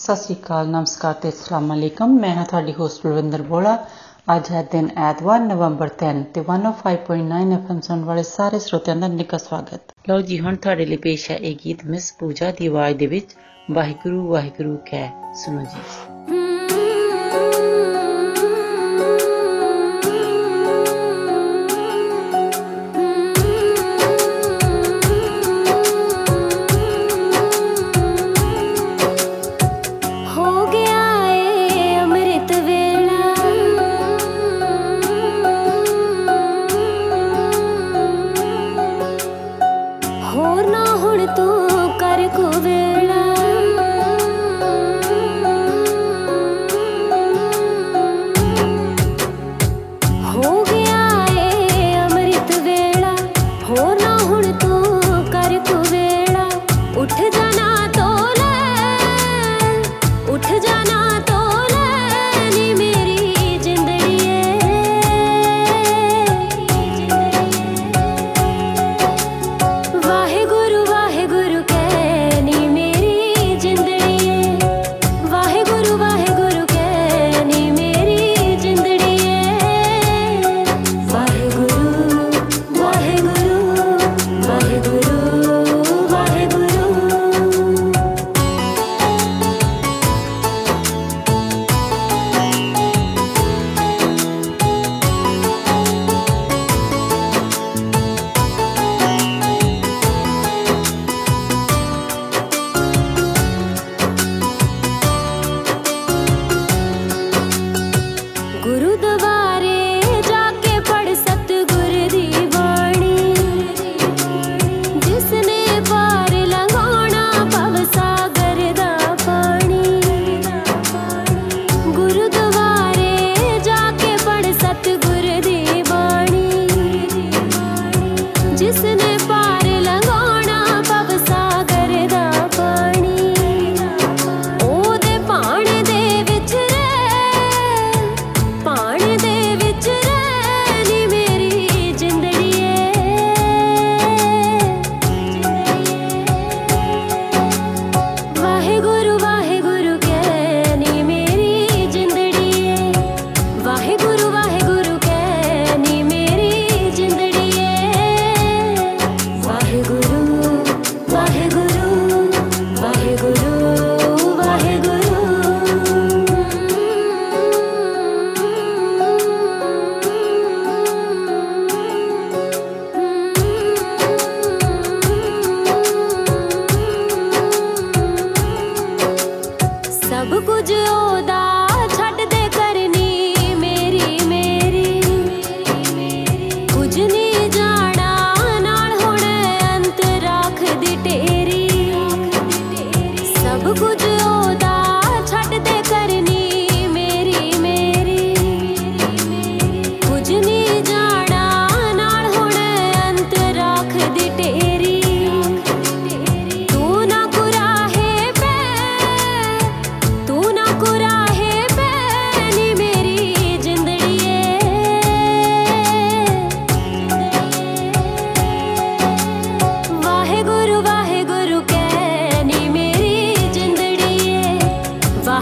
ਸਤਿ ਸ੍ਰੀ ਅਕਾਲ, ਨਮਸਕਾਰ ਤੇ ਅਸਲਾਮ ਅਲੈਕਮ। ਮੈਂ ਹਾਂ ਤੁਹਾਡੀ ਹੋਸਟ ਬਲਵਿੰਦਰ ਬੋਲਾ। ਅੱਜ ਹੈ ਦਿਨ ਐਤਵਾਰ, ਨਵੰਬਰ 10 ਤੇ 105.9 ਐਫਐਮ ਸੁਣ ਵਾਲੇ ਸਾਰੇ ਸਰੋਤਿਆਂ ਦਾ ਨਿੱਘਾ ਸਵਾਗਤ। ਲਓ ਜੀ, ਹੁਣ ਤੁਹਾਡੇ ਲਈ ਪੇਸ਼ ਹੈ ਇਹ ਗੀਤ, ਮਿਸ ਪੂਜਾ ਦੀ ਆਵਾਜ਼ ਦੇ ਵਿੱਚ, ਵਾਹਿਗੁਰੂ ਵਾਹਿਗੁਰੂ ਕਹਿ ਸੁਣੋ ਜੀ।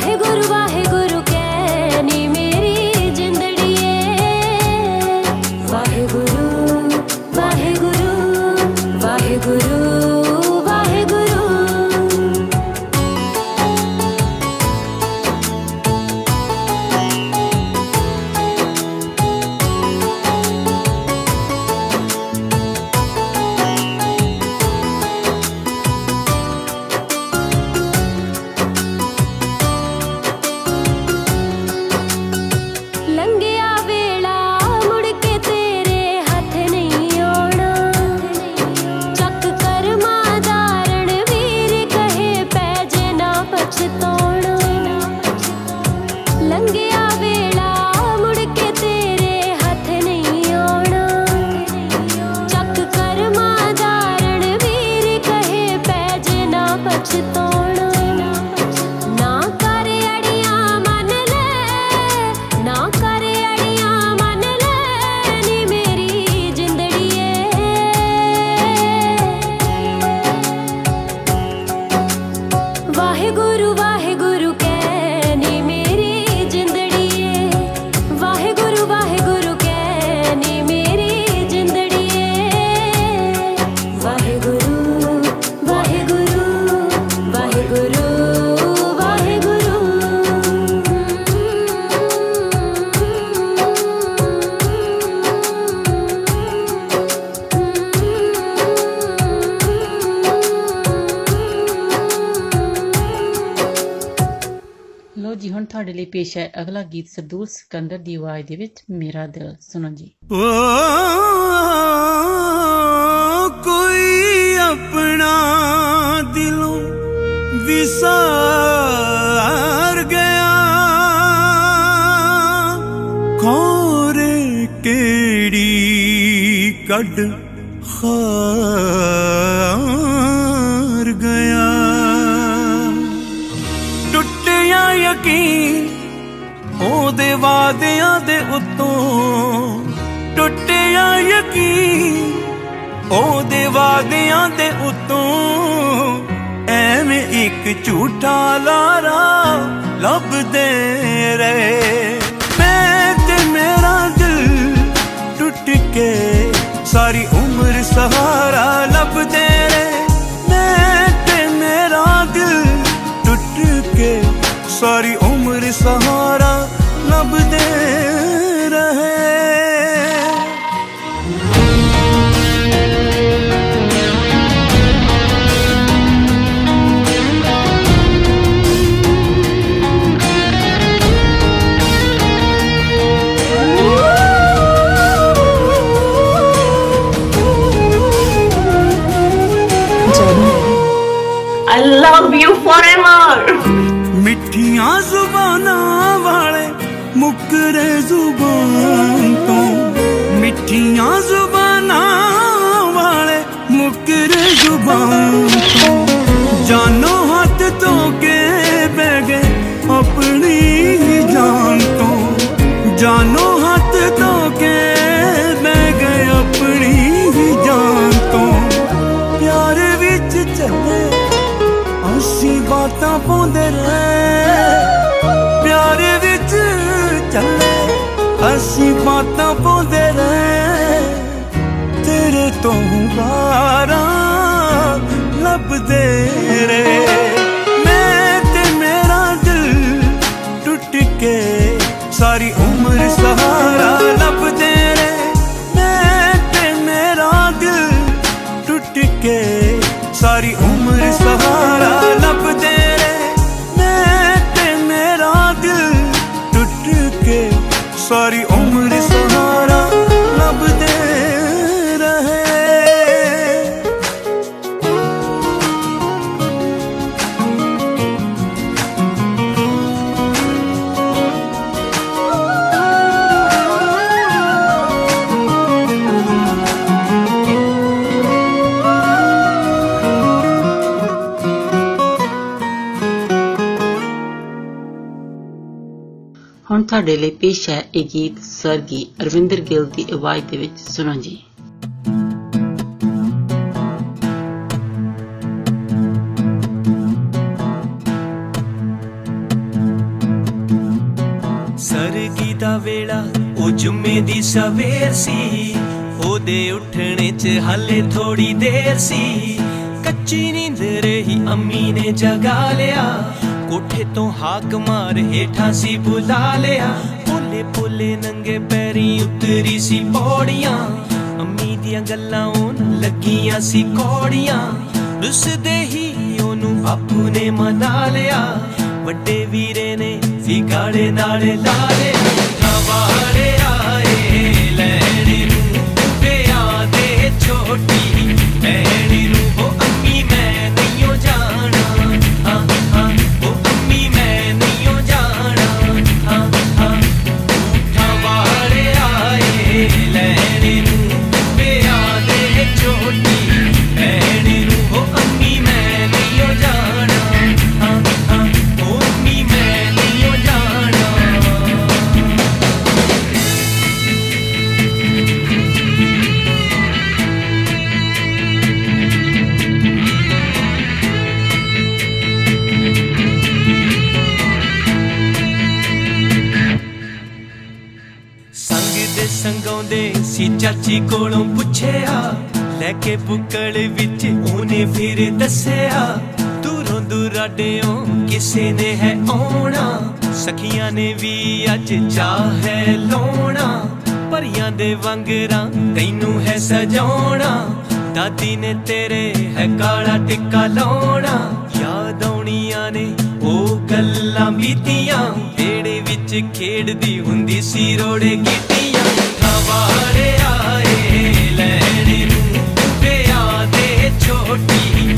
हे गुरु ਪੇਸ਼ ਹੈ ਅਗਲਾ ਗੀਤ ਸਰਦੂਲ ਸਿਕੰਦਰ ਦੀ ਆਵਾਜ਼ ਦੇ ਵਿੱਚ, ਮੇਰਾ ਦਿਲ। ਸੁਣੋ ਜੀ। ਓ ਕੋਈ ਆਪਣਾ ਦਿਲੋਂ ਵਿਸਾਰ ਗਿਆ। ਖੋਰੇ ਕਿਹੜੀ ਕੱਢ ਖਾਰ ਗਿਆ। ਟੁੱਟਿਆ ਯਕੀਨ ਉਹਦੇ ਵਾਦਿਆਂ ਦੇ ਉੱਤੋਂ ਟੁੱਟਿਆ ਯਕੀਨ ਉਹਦੇ ਵਾਦਿਆਂ ਦੇ ਉੱਤੋਂ ਐਵੇਂ ਇੱਕ ਝੂਠਾ ਲਾਰਾ ਲੱਭਦੇ ਰਹੇ ਮੈਂ ਤੇ ਮੇਰਾ ਦਿਲ ਟੁੱਟ ਕੇ ਸਾਰੀ ਉਮਰ ਸਹਾਰਾ ਲੱਭਦੇ ਰਹੇ ਮੈਂ ਤੇ ਮੇਰਾ ਦਿਲ ਟੁੱਟ ਕੇ ਸਾਰੀ ਉਮਰ ਸਹਾਰਾ जवाब love you forever. ਪਾਉਂਦੇ ਰਹੇ ਪਿਆਰ ਵਿੱਚ ਚੱਲੇ ਅਸੀਂ ਬਾਤਾਂ ਪਾਉਂਦੇ ਰਹੇ ਤੇਰੇ ਤੋਂ ਗਾਰਾਂ ਲੱਭਦੇ ਰਹੇ ਮੈਂ ਤੇ ਮੇਰਾ ਦਿਲ ਟੁੱਟ ਕੇ ਸਾਰੀ ਉਮਰ ਸਹਾਰਾ ਲੱਭਦੇ ਰਹੇ ਮੈਂ ਤੇ ਮੇਰਾ ਦਿਲ ਟੁੱਟ ਕੇ ਸਾਰੀ ਉਮਰ ਸਹਾਰਾ ਸਾਰੀ ਤੁਹਾਡੇ ਲਈ ਪੇਸ਼ ਹੈ ਇਹ ਗੀਤ ਸਰਗੀ ਅਰਵਿੰਦਰ ਗਿੱਲ ਦੀ ਆਵਾਜ਼ ਦੇ ਵਿੱਚ। ਸੁਣੋ ਜੀ। ਸਰਗੀ ਦਾ ਵੇਲਾ, ਉਹ ਜੁਮੇ ਦੀ ਸਵੇਰ ਸੀ। ਉਹਦੇ ਉੱਠਣੇ 'ਚ ਹਾਲੇ ਥੋੜੀ ਦੇਰ ਸੀ। ਕੱਚੀ ਨੀਂਦ ਰਹੀ, ਅੰਮੀ ਨੇ ਜਗਾ ਲਿਆ। ਕੋਠੇ ਤੋਂ ਹਾਕ ਮਾਰ ਹੇਠਾਂ ਸੀ ਬੁਲਾ ਲਿਆ। ਪੋਲੇ ਪੋਲੇ ਨੰਗੇ ਪੈਰੀ ਉਤਰੀ ਸੀ ਪੌੜੀਆਂ। ਅੰਮੀ ਦੀਆਂ ਗੱਲਾਂ ਉਹਨ ਲੱਗੀਆਂ ਸੀ ਕੌੜੀਆਂ। ਰੁੱਸਦੇ ਹੀ ਉਹਨੂੰ ਬਾਪੂ ਨੇ ਮਨਾ ਲਿਆ। ਵੱਡੇ ਵੀਰੇ ਨੇ ਵਿਗਾੜੇ ਨਾਲੇ ਲਾ ਲਿਆ ਹਵਾੜੇ ਸਖੀਆਂ ਨੇ ਵੀ ਅੱਜ ਚਾਹੇ ਲੋਣਾ ਪਰੀਆਂ ਦੇ ਵੰਗਰਾ ਤੈਨੂੰ ਹੈ ਸਜਾਉਣਾ। ਦਾਦੀ ਨੇ ਤੇਰੇ ਹੈ ਕਾਲਾ ਟਿੱਕਾ ਲਾਉਣਾ। ਯਾਦ ਆਉਣੀਆਂ ਨੇ ਉਹ ਗੱਲਾਂ ਬੀਤੀਆਂ। ਢੇੜੇ ਵਿੱਚ ਖੇਡਦੀ ਹੁੰਦੀ ਸੀ ਰੋੜੇ ਗੀਟੀਆਂ ਥਾਵਾੜੇ ਆਏ, ਲੈਣੇ ਨੂੰ ਪਿਆ ਦੇ ਛੋਟੀ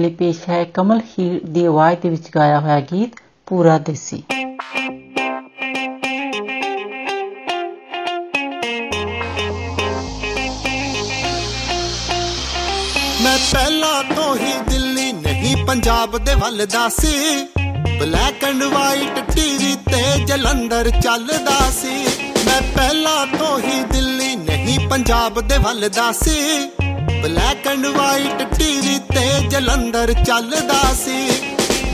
ਵੇਲੇ ਪੇਸ਼ ਹੈ ਕਮਲ ਹੀਰ ਦੀ ਆਵਾਜ਼ ਦੇ ਵਿੱਚ ਗਾਇਆ ਹੋਇਆ ਗੀਤ ਪੂਰਾ ਦੇਸੀ। ਮੈਂ ਪਹਿਲਾਂ ਤੋਂ ਹੀ ਦਿੱਲੀ ਨਹੀਂ, ਪੰਜਾਬ ਦੇ ਵੱਲ ਦਾ ਸੀ। ਬਲੈਕ ਐਂਡ ਵਾਈਟ ਟੀਵੀ ਤੇ ਜਲੰਧਰ ਚੱਲਦਾ ਸੀ। ਮੈਂ ਪਹਿਲਾਂ ਤੋਂ ਹੀ ਦਿੱਲੀ ਨਹੀਂ, ਪੰਜਾਬ ਦੇ ਵੱਲ ਦਾ ਸੀ। ਬਲੈਕ ਐਂਡ ਵਾਈਟ ਟੀਵੀ ਉੱਤੇ ਜਲੰਧਰ ਚੱਲਦਾ ਸੀ।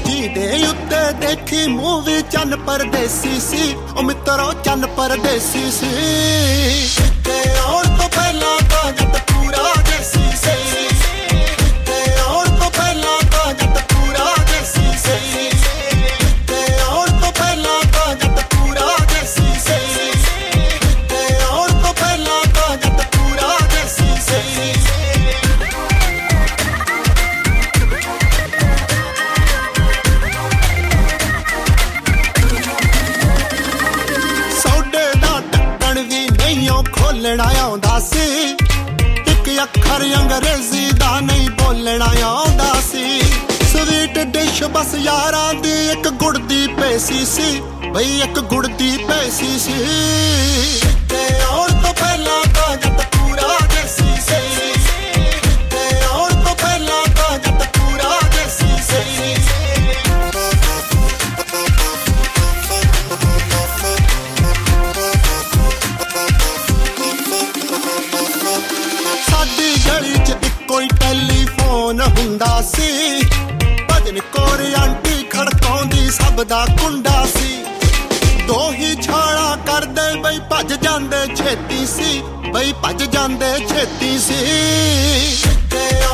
ਜਿਹਦੇ ਉੱਤੇ ਦੇਖੀ ਮੂਵੀ ਚੰਨ ਪਰਦੇਸੀ ਸੀ। ਉਹ ਮਿੱਤਰੋ ਚੰਨ ਪਰਦੇਸੀ ਸੀ। ਤੇ ਆਉਣ ਤੋਂ ਪਹਿਲਾਂ ਦਸ ਯਾਰਾਂ ਦੀ ਇੱਕ ਗੁੜਦੀ ਪੈਸੀ ਸੀ ਬਈ ਇੱਕ ਗੁੜਦੀ ਪੈਸੀ ਸੀ। ਤੇ ਔਰ ਭੱਜ ਜਾਂਦੇ ਛੇਤੀ ਸੀ। ਕਿੱਥੇ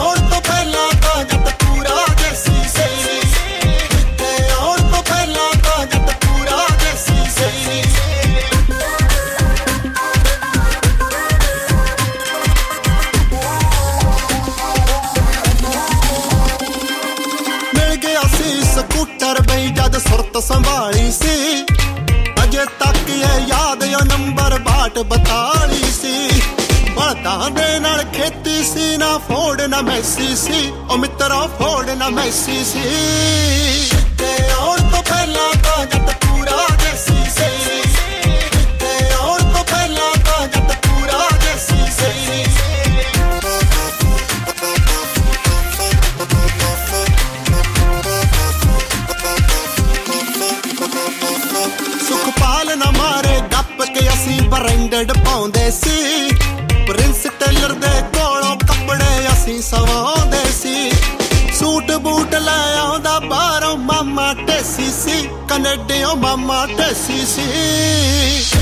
ਮੈਸੀ ਸੀ ਉਹ ਮਿੱਤਰਾ ਫੋੜਨਾ ਮੈਸੀ ਸੀ। ਛੱਡਿਓ ਮਾਮਾ ਤੇ ਸੀਸੀ।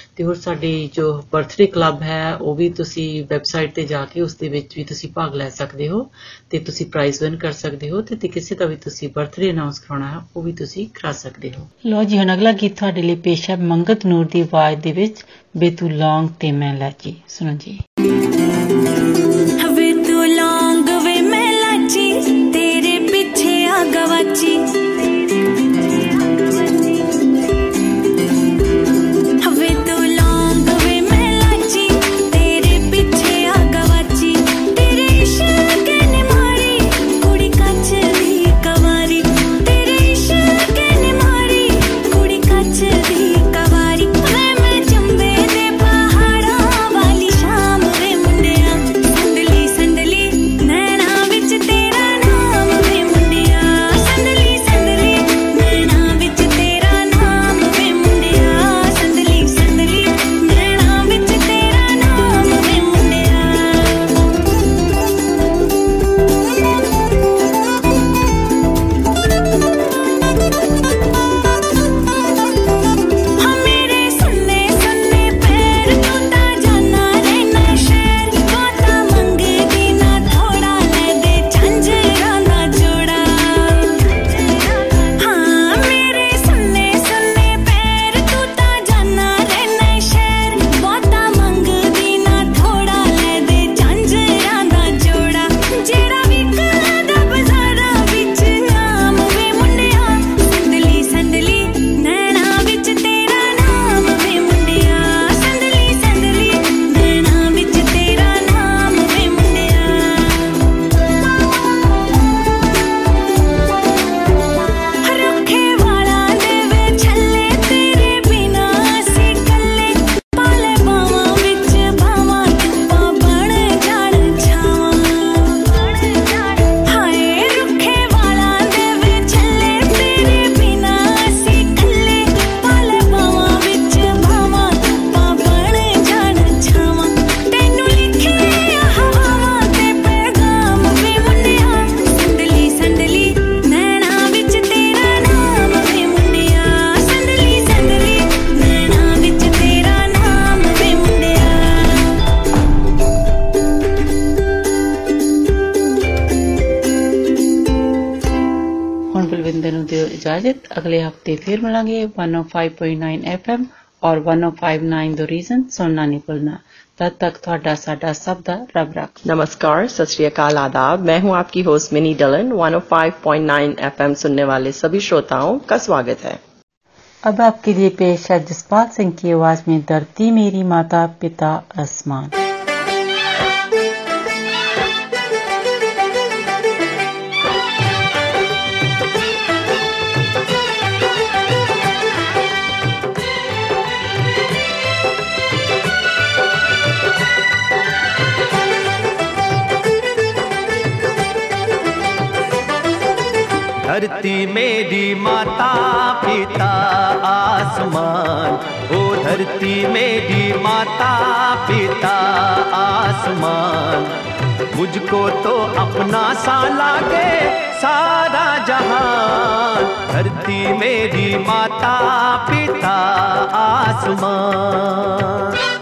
ਤੇ ਹੋਰ ਸਾਡੀ ਜੋ ਬਰਥਡੇ ਕਲੱਬ ਹੈ ਉਹ ਵੀ ਤੁਸੀਂ ਵੈਬਸਾਈਟ ਤੇ ਜਾ ਕੇ ਉਸ ਦੇ ਵਿੱਚ ਵੀ ਤੁਸੀਂ ਭਾਗ ਲੈ ਸਕਦੇ ਹੋ ਤੇ ਤੁਸੀਂ ਪ੍ਰਾਈਜ਼ ਵਿਨ ਕਰ ਸਕਦੇ ਹੋ ਤੇ, ਤੇ ਕਿਸੇ ਦਾ ਵੀ ਤੁਸੀਂ ਬਰਥਡੇ ਅਨਾਉਂਸ ਕਰਾਉਣਾ ਹੈ ਉਹ ਵੀ ਤੁਸੀਂ ਕਰਾ ਸਕਦੇ ਹੋ। ਲੋ ਜੀ ਹੁਣ ਅਗਲਾ ਗੀਤ ਤੁਹਾਡੇ ਲਈ ਪੇਸ਼ ਹੈ ਮੰਗਤ ਨੂਰ ਦੀ ਆਵਾਜ਼ ਦੇ ਵਿੱਚ ਬੇਤੂ ਲੌਂਗ ਤੇ ਮੈਂ ਲਾਚੀ ਸੁਣੋ ਜੀ। ਨੂੰ ਦਿਓ ਇਜਾਜ਼ਤ ਅਗਲੇ ਹਫਤੇ ਫਿਰ ਮਿਲਾਂਗੇ 105.9 FM ਔਰ 1059 ਦ ਰੀਜ਼ਨ ਸੁਣਨਾ ਨਹੀਂ ਭੁੱਲਣਾ तब तक ਤੁਹਾਡਾ ਸਾਡਾ ਸਭ ਦਾ ਰੱਬ ਰੱਖ नमस्कार सत श्री अकाल आदाब मैं हूं आपकी होस्ट मिनी डलन 105.9 एफएम सुनने वाले सभी श्रोताओं का स्वागत है अब आपके लिए पेश है जसपाल सिंह की आवाज में धरती मेरी माता पिता आसमान धरती मेरी माता पिता आसमान। ओ धरती मेरी माता पिता आसमान। मुझको तो अपना सा लागे सारा जहान। धरती मेरी माता पिता आसमान।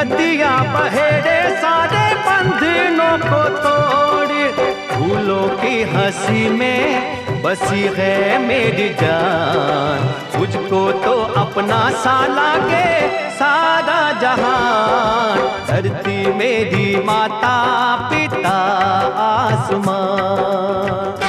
नदियाँ बहेरे सारे बंधनों को तोड़। फूलों की हँसी में बसी है मेरी जान। मुझको तो अपना सा लागे सारा जहान। धरती मेरी माता पिता आसमान।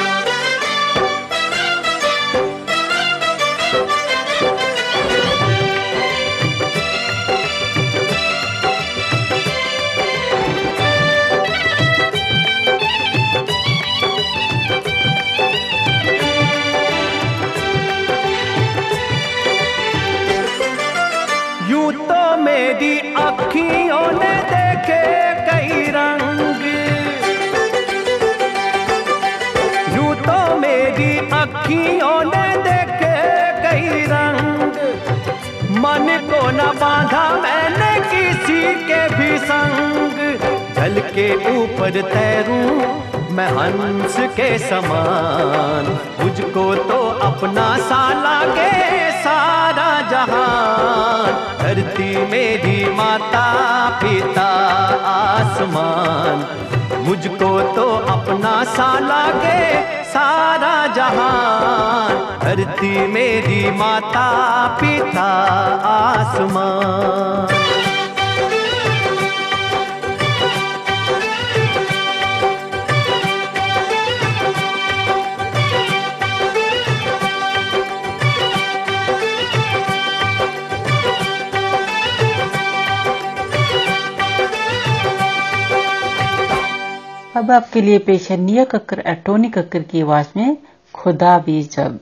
के ऊपर तैरूं, मैं हंस के समान। मुझको तो अपना सा लागे सारा जहान। धरती मेरी माता पिता आसमान। मुझको तो अपना सा लागे सारा जहान। धरती मेरी माता पिता आसमान। अब आपके लिए पेश है निया कक्कर एटोनी कक्कर की आवाज़ में खुदा भी जब।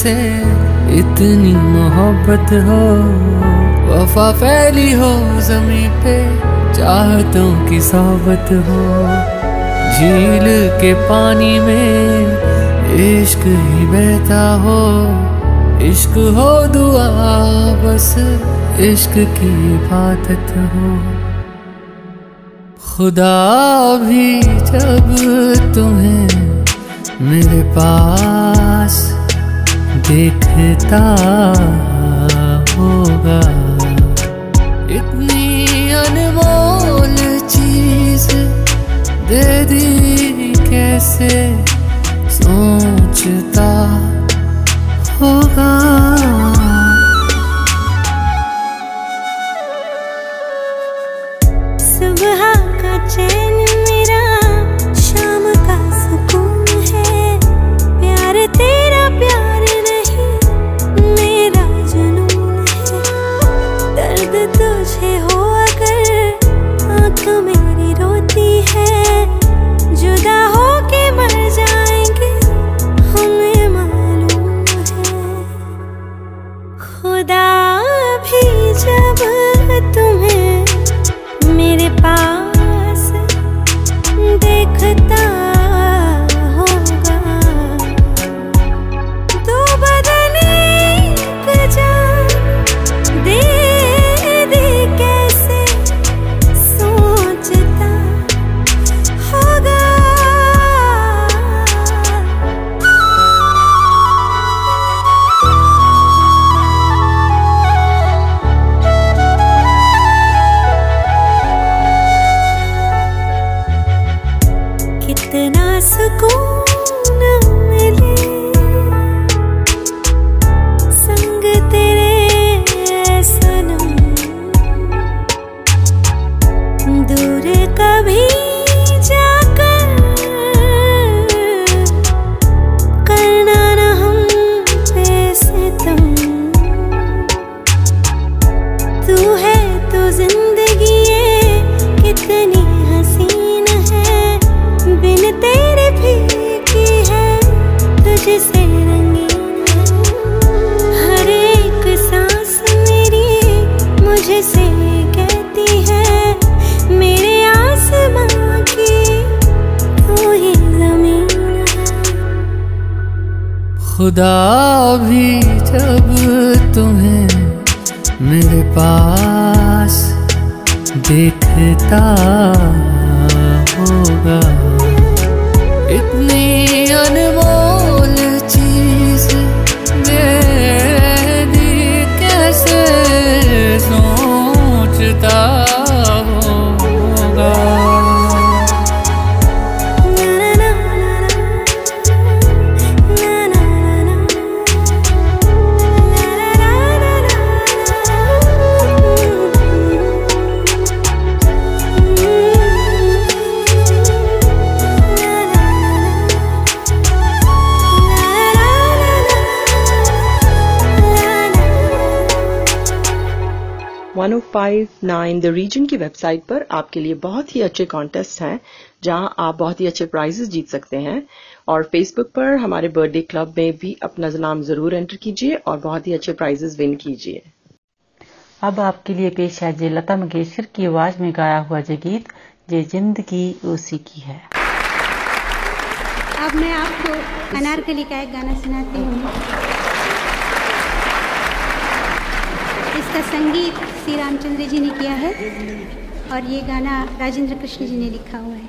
से इतनी मोहब्बत हो। वफा फैली हो जमी पे, चाहतों की सोबत हो। झील के पानी में इश्क ही बहता हो। इश्क हो दुआ, बस इश्क की इबादत हो। खुदा भी जब तुम्हें मेरे पास देखता होगा। इतनी अनमोल चीज़ दे दी कैसे सोचता होगा। सुबह का चैन भी जब तुम्हें मेरे पास देखता होगा। इतनी one five nine the reason की वेबसाइट पर आपके लिए बहुत ही अच्छे कॉन्टेस्ट हैं जहाँ आप बहुत ही अच्छे प्राइजेस जीत सकते हैं। और फेसबुक पर हमारे बर्थडे क्लब में भी अपना नाम ज़रूर एंटर कीजिए और बहुत ही अच्छे प्राइजेस विन कीजिए। अब आपके लिए पेश है जे लता मंगेशकर की आवाज़ में गाया हुआ जे गीत जे ज़िंदगी उसी की है। अब मैं आपको अनारकली का एक गाना सुनाती हूँ। इसका संगीत श्री रामचंद्र जी ने किया है और ये गाना राजेंद्र कृष्ण जी ने लिखा हुआ है।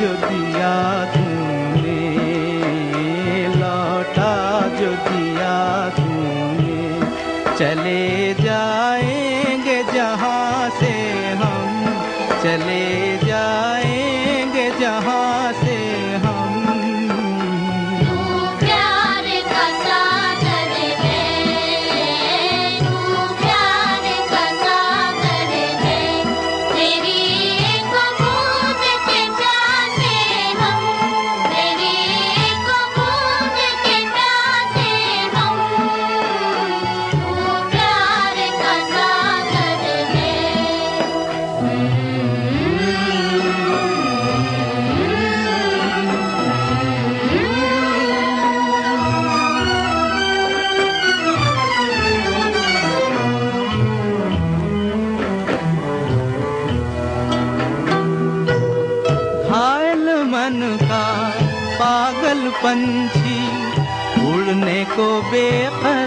लौटा जो पंछी उड़ने को बेकरार,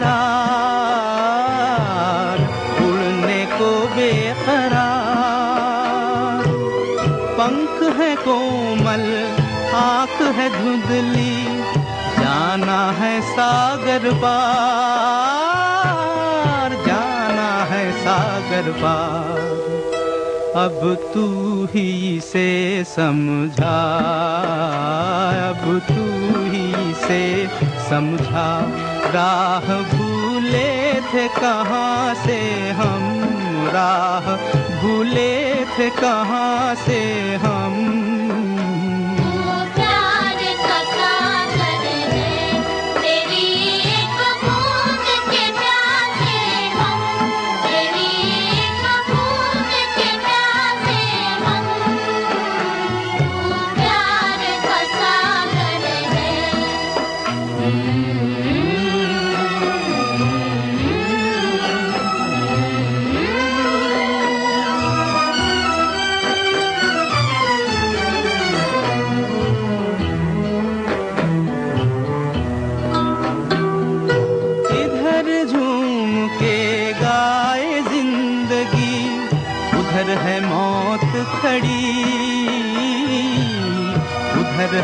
उड़ने को बेकरार। पंख है कोमल, आँख है धुंधली, जाना है सागर पार, जाना है सागर पार। अब तू ही से समझा, अब तू से समझा राह भूले थे कहाँ से हम? राह भूले थे कहाँ से हम?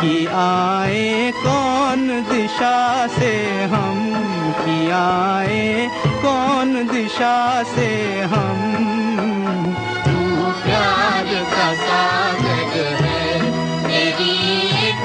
कि आए, कौन दिशा से हम कि आए, कौन दिशा से हम? प्यार का सागर है तेरी एक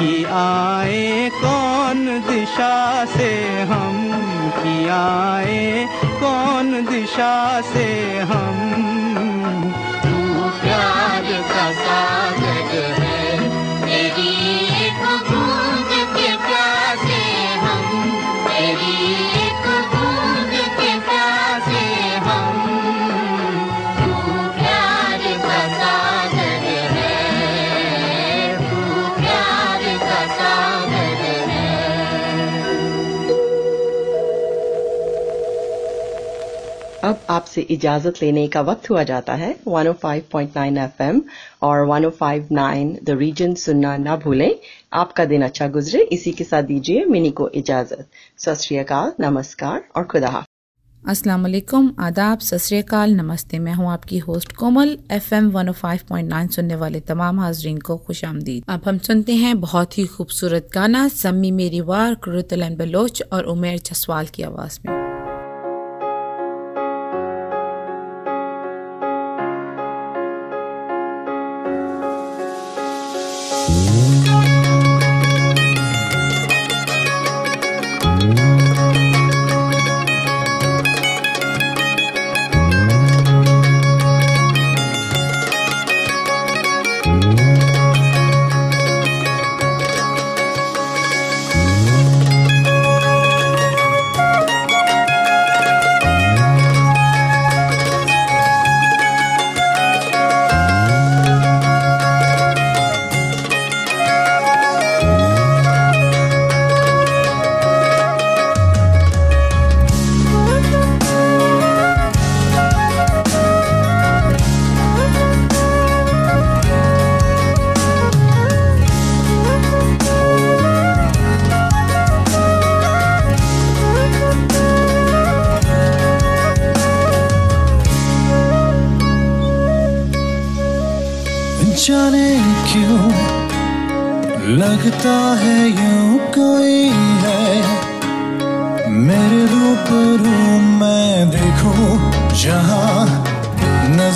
कि आए, कौन दिशा से हम कि आए, कौन दिशा से हम? तू प्यार का सागर है तेरी आपसे इजाज़त लेने का वक्त हुआ जाता है। 105.9 एफएम और 105.9 द रीजन सुनना ना भूलें। आपका दिन अच्छा गुजरे। इसी के साथ दीजिए मिनी को इजाज़त। सत नमस्कार और खुदा। अस्सलाम वालेकुम। आदाब। सत नमस्ते। मैं हूँ आपकी होस्ट कोमल। एफएम 105.9 सुनने वाले तमाम हाजरीन को खुश आमदीद। अब हम सुनते हैं बहुत ही खूबसूरत गाना सम्मी मेरी वार कुरुतलन बलोच और उमेर जसवाल की आवाज़ में।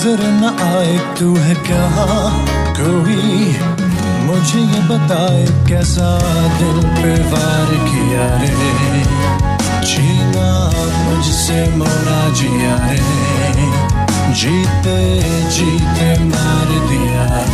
नज़र न आए, तू है क्या? कोई मुझे ये बताए, कैसा दिल पे वार किया रे? जीना मुझसे मोरा जिया रे। जीते जीते मार दिया।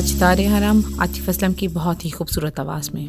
आज तारे हरम आतिफ असलम की बहुत ही खूबसूरत आवाज़ में।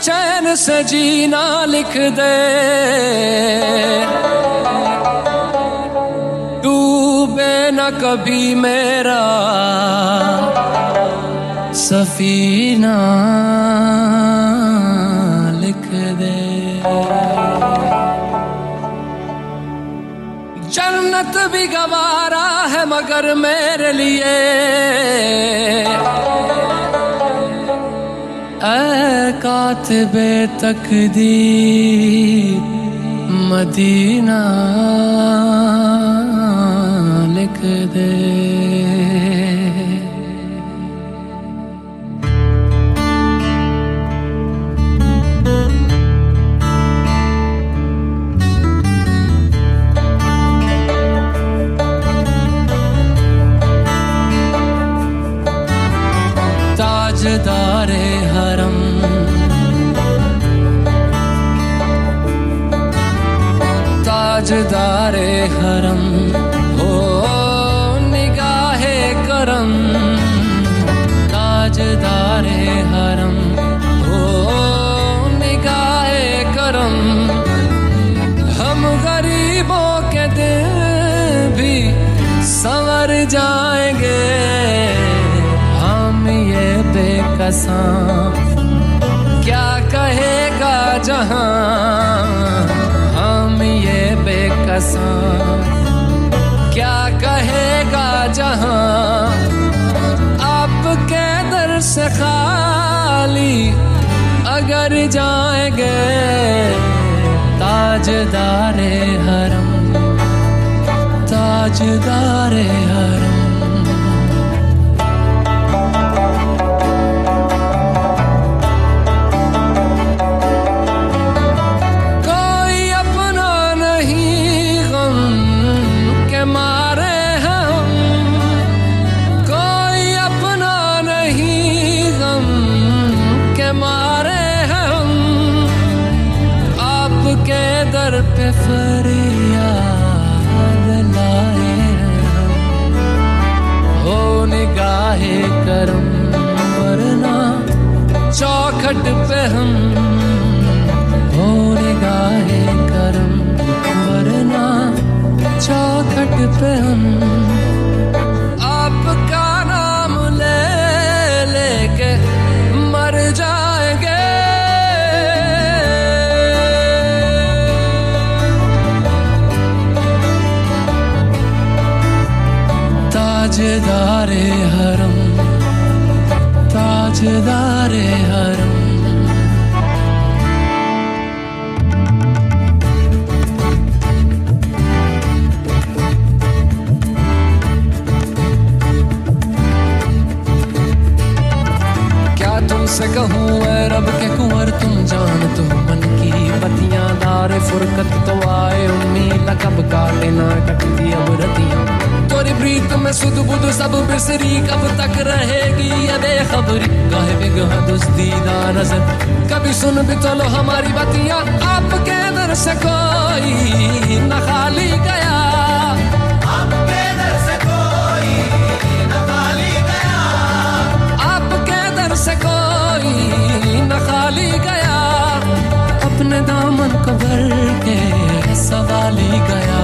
चैन सजीना लिख दे। डूबे न कभी मेरा सफीना लिख दे। जन्नत भी गवारा है मगर मेरे लिए। कातब तकदीर मदीना लिख दे ऐसा। क्या कहेगा जहाँ हम ये बेकसा? क्या कहेगा जहाँ आप दर से खाली अगर जाएँगे ताजदारे हरम ताजदारे हरम। open. फुरकत तो आए उम्मीद कब काटे ना कटती अब रतियाँ। तोरी प्रीत में सुध बुध सब बिसरी कब तक रहेगी? ये बेखबरी गाहे बिगह दुस्तीदा नज़र। कभी सुन भी तो लो हमारी बतियाँ, आपके दर से कोई न खाली गया। से कोई न खाली गया। न अपने दामन के सवाली गया।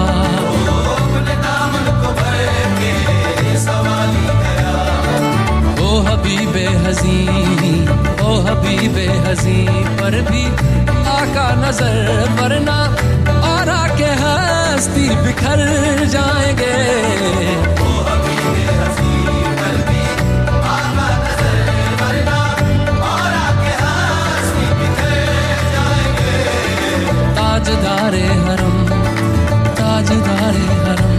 ओ हबी बे हजी ओ हबीबे हजी पर भी आका नज़र वरना आरा के हस्ती बिखर जाएँगे। ताजदारे हरम ताजदारे हरम।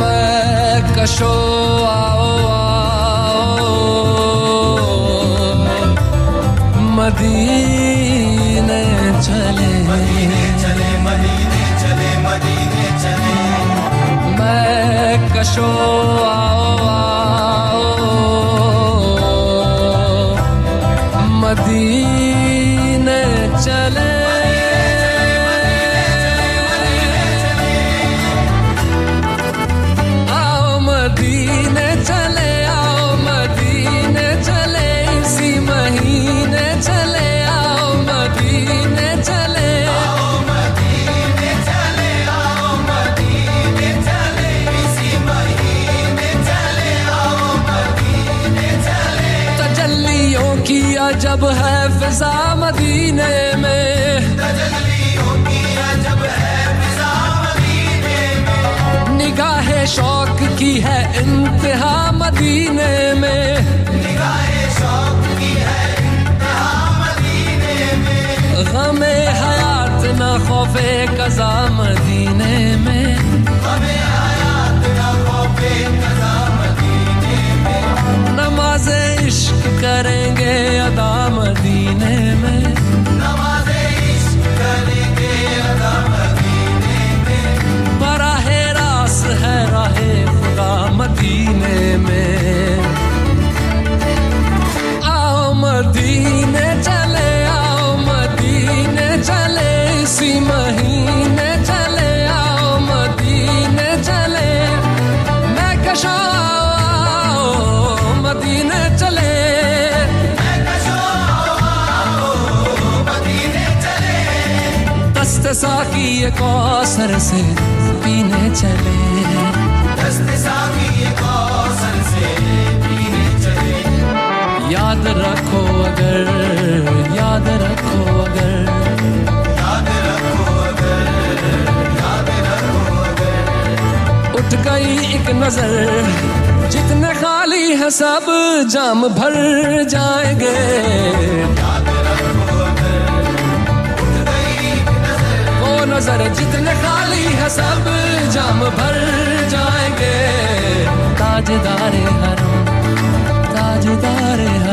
मैं कशो आओ मैं कशो आओ आओ की अजब है फिजा मदीने में। निगाह शौक की है इंतहा मदीने में। निगाह शौक की है इंतहा मदीने में गमे हयात न खौफे कजा मदीने में। गमे हयात न खौफे में नमाजे इश्क करेंगे अदा मदीने में। नमाजे इश्क करेंगे अदा मदीने में। बराहे रास है राहे खुदा मदीने में। आओ मदीने चले आओ मदीने चले इसी महीने दस्त साकी ये कौसर से पीने चले। दस्त साकी ये कौसर से पीने चले। याद रखो अगर याद रखो अगर। याद रखो अगर याद रखो अगर। उठ गई एक नज़र जितने खाली है सब जाम भर जाएँगे। नज़र जितने खाली है सब जाम भर जाएँगे। ताजदारे हर ताजदारे हरम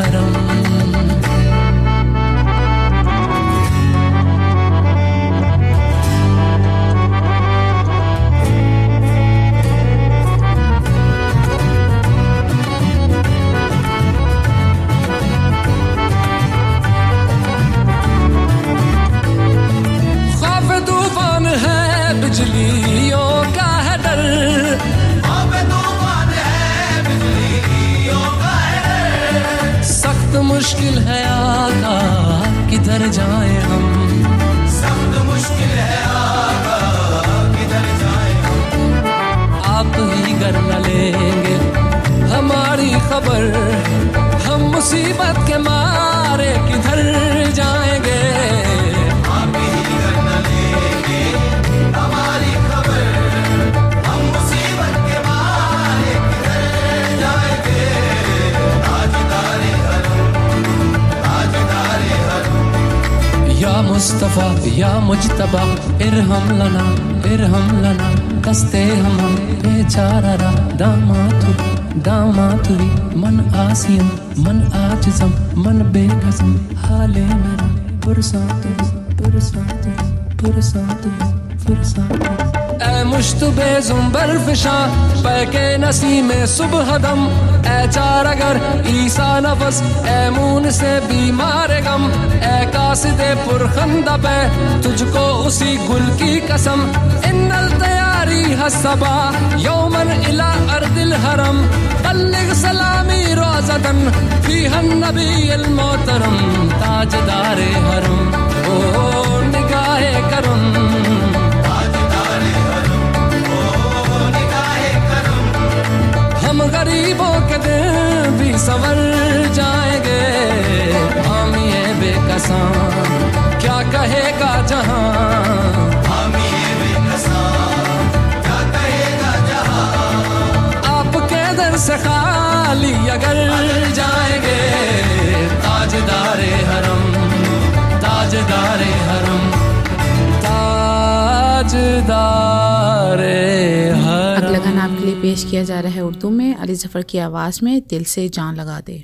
दामातुरी, मन आसियम, मन मन हाले मेरा पुरसातु पुरसातु पुरसातु पुरसातु ए मुश्तबे जुम्बर फिशा, पैके नसी में सुबह दम। ए चार अगर ईसा नफस ए मून से बीमार गम। ए कासिदे पुरखंदा पे, तुझको उसी गुल की कसम। इन्नल हसबा यौमन इला अर्दिल हरम। बल्लिग सलामी रोजदन फीहन नबी अल मोहतरम। ताजदारे हरम, ओ निगाहे करम। गरीबों के दिन भी संवर जाएँगे। हम ये बेकसां क्या कहेगा जहाँ पेश किया जा रहा है उर्दू में। अली ज़फ़र की आवाज़ में दिल से जान लगा दे।